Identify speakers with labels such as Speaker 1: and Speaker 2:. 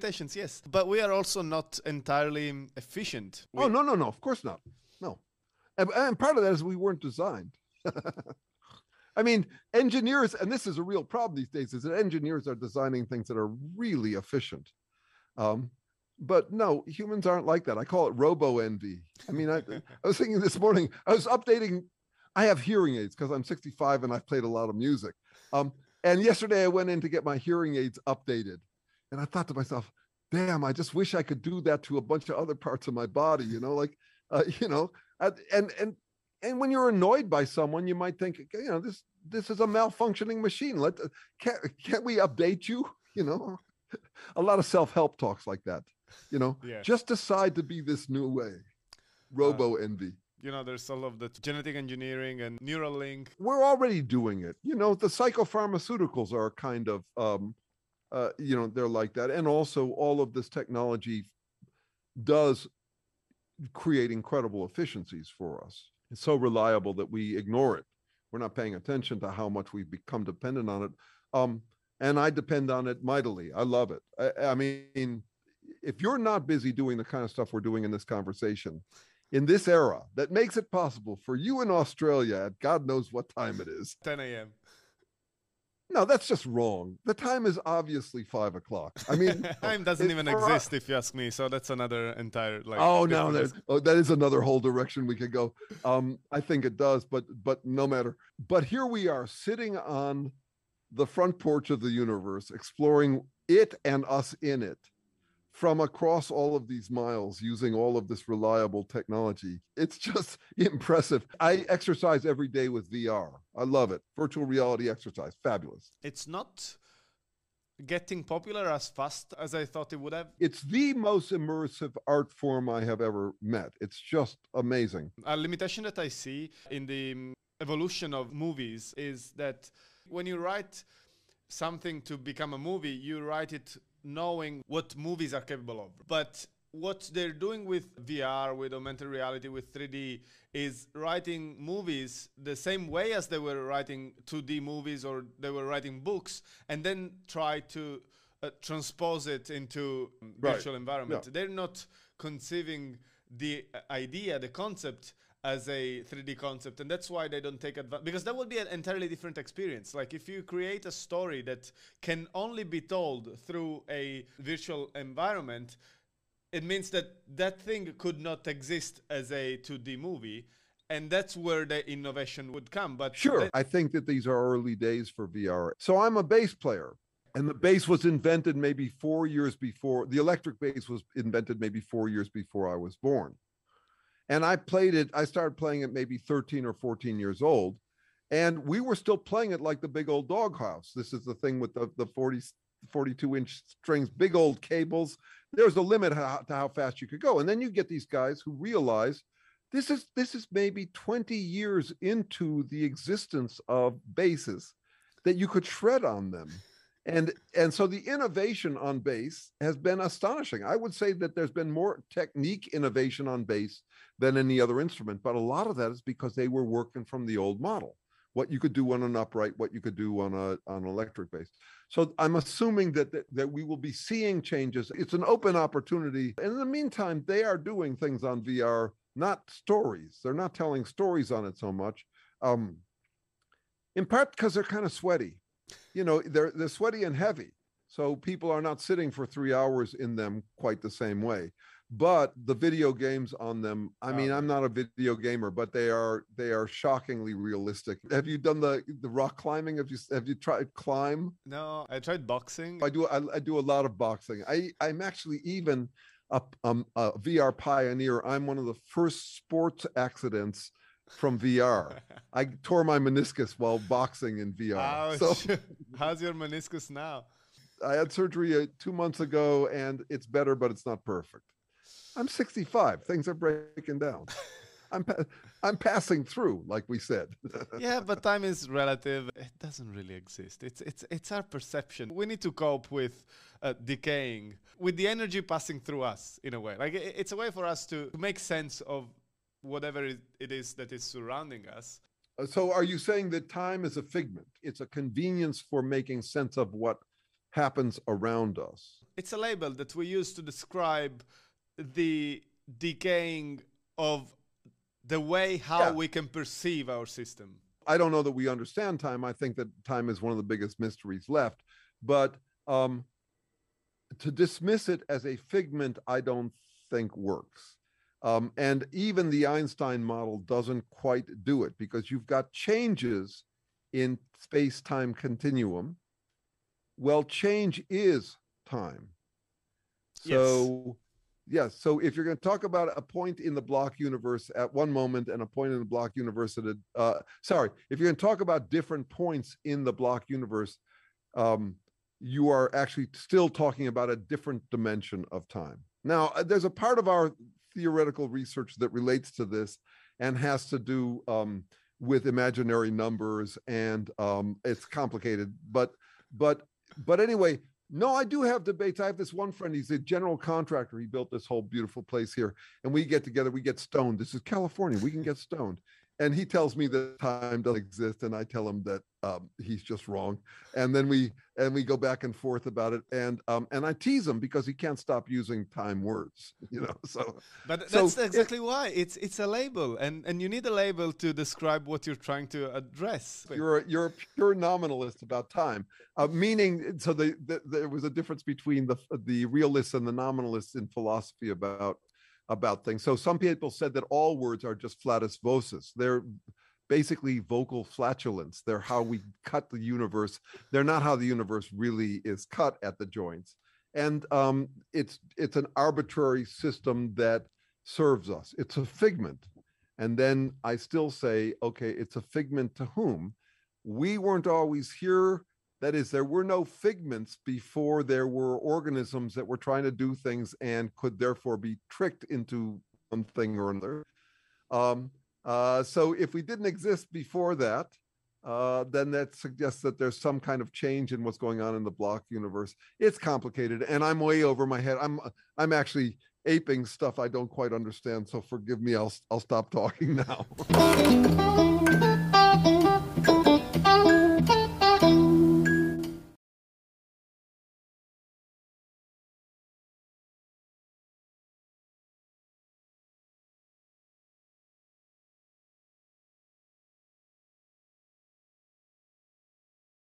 Speaker 1: limitations, yes. But we are also not entirely efficient. We,
Speaker 2: oh no, no, no! Of course not. No, and, and part of that is we weren't designed. I mean, engineers, and this is a real problem these days, is that engineers are designing things that are really efficient. Um, but no, humans aren't like that. I call it robo envy. I mean, I, I was thinking this morning, I was updating. I have hearing aids because I'm 65 and I've played a lot of music. Um, and yesterday I went in to get my hearing aids updated. And I thought to myself, damn, I just wish I could do that to a bunch of other parts of my body, you know, like, uh, you know, and, and, and when you're annoyed by someone, you might think, you know, this, this is a malfunctioning machine. Let, can't, can't we update you? You know, a lot of self-help talks like that, you know,
Speaker 1: Yeah.
Speaker 2: just decide to be this new way. Robo envy.
Speaker 1: you know, there's all of the genetic engineering and Neuralink.
Speaker 2: we're already doing it. You know, the psychopharmaceuticals are kind of, um, uh, you know, they're like that, and also all of this technology does create incredible efficiencies for us. It's so reliable that we ignore it. We're not paying attention to how much we've become dependent on it. Um, and I depend on it mightily. I love it. I, I mean, if you're not busy doing the kind of stuff we're doing in this conversation, in this era that makes it possible for you in Australia at God knows what time it is.
Speaker 1: 10 a.m.
Speaker 2: No, that's just wrong. The time is obviously five o'clock. I mean,
Speaker 1: time doesn't
Speaker 2: it-
Speaker 1: even
Speaker 2: for us-
Speaker 1: exist if you ask me. So that's another entire like.
Speaker 2: oh no, there's, oh, that is another whole direction we could go. Um, I think it does, but but no matter. But here we are sitting on the front porch of the universe, exploring it and us in it from across all of these miles using all of this reliable technology. It's just impressive. I exercise every day with VR. I love it. Virtual reality exercise, fabulous.
Speaker 1: It's not getting popular as fast as I thought it would have.
Speaker 2: It's the most immersive art form I have ever met. It's just amazing.
Speaker 1: A limitation that I see in the evolution of movies is that when you write something to become a movie, you write it knowing what movies are capable of. But what they're doing with VR, with augmented reality, with 3D, is writing movies the same way as they were writing 2D movies or they were writing books, and then try to uh, transpose it into
Speaker 2: Right.
Speaker 1: virtual environment.
Speaker 2: Yeah.
Speaker 1: They're not conceiving the uh, idea, the concept as a 3D concept, and that's why they don't take advantage because that would be an entirely different experience. Like if you create a story that can only be told through a virtual environment, it means that that thing could not exist as a 2D movie, and that's where the innovation would come. But
Speaker 2: Sure. I think that these are early days for VR. So I'm a bass player. And the bass was invented maybe four years before the electric bass was invented maybe four years before I was born. And I played it, I started playing it maybe 13 or 14 years old. And we were still playing it like the big old doghouse. This is the thing with the, the 40, 42 inch strings, big old cables. There's a limit how, to how fast you could go. And then you get these guys who realize this is this is maybe 20 years into the existence of basses that you could shred on them and and so the innovation on bass has been astonishing. I would say that there's been more technique innovation on bass than any other instrument but a lot of that is because they were working from the old model. What you could do on an upright what you could do on a on electric bass so i'm assuming that, that that we will be seeing changes. It's an open opportunity. And in the meantime they are doing things on vr not stories. They're not telling stories on it so much. Um in part because they're kind of sweaty you know they're they're sweaty and heavy. So people are not sitting for three hours in them quite the same way. But the video games on them i mean
Speaker 1: Oh.
Speaker 2: i'm not a video gamer but they are they are shockingly realistic. Have you done the the rock climbing? Have you have you tried climb?
Speaker 1: No, I tried boxing.
Speaker 2: i do i, I do a lot of boxing. I i'm actually even a, um, a vr pioneer. I'm one of the first sports accidents from vr i tore my meniscus while boxing in vr
Speaker 1: Ouch.
Speaker 2: so
Speaker 1: How's your meniscus now?
Speaker 2: I had surgery uh, two months ago and it's better, but it's not perfect. I'm 65. Things are breaking down. I'm pa- I'm passing through, like we said.
Speaker 1: yeah, but time is relative. It doesn't really exist. It's it's it's our perception. We need to cope with uh, decaying, with the energy passing through us in a way. Like it's a way for us to make sense of whatever it- is that is surrounding us.
Speaker 2: Uh, so, are you saying that time is a figment? It's a convenience for making sense of what happens around us.
Speaker 1: It's a label that we use to describe the decaying of the way how
Speaker 2: Yeah.
Speaker 1: we can perceive our system.
Speaker 2: I don't know that we understand time. I think that time is one of the biggest mysteries left. But um, to dismiss it as a figment, I don't think works. Um, and even the Einstein model doesn't quite do it because you've got changes in space time continuum. Well, change is time. So, yes. So if you're going to talk about a point in the block universe at one moment and a point in the block universe at a, uh, sorry, if you're going to talk about different points in the block universe, um, you are actually still talking about a different dimension of time. Now, uh, there's a part of our theoretical research that relates to this and has to do um, with imaginary numbers, and um, it's complicated. But, but, but anyway, no, I do have debates. I have this one friend. He's a general contractor. He built this whole beautiful place here, and we get together. We get stoned. This is California. We can get stoned and he tells me that time doesn't exist and i tell him that um, he's just wrong and then we and we go back and forth about it and um, and i tease him because he can't stop using time words you know so
Speaker 1: But
Speaker 2: So
Speaker 1: that's
Speaker 2: it-
Speaker 1: exactly why it's it's a label, and and you need a label to describe what you're trying to address.
Speaker 2: you're a, you're a pure nominalist about time uh, meaning so the, the, there was a difference between the the realists and the nominalists in philosophy about about things. So some people said that all words are just flatus vocis they're basically vocal flatulence. They're how we cut the universe. They're not how the universe really is cut at the joints. And um, it's it's an arbitrary system that serves us. It's a figment. And then i still say okay it's a figment to whom? We weren't always here. That is, there were no figments before there were organisms that were trying to do things and could therefore be tricked into one thing or another. Um, uh, so if we didn't exist before that, uh, then that suggests that there's some kind of change in what's going on in the block universe. It's complicated, and I'm way over my head. I'm I'm actually aping stuff I don't quite understand. So forgive me. I'll I'll stop talking now.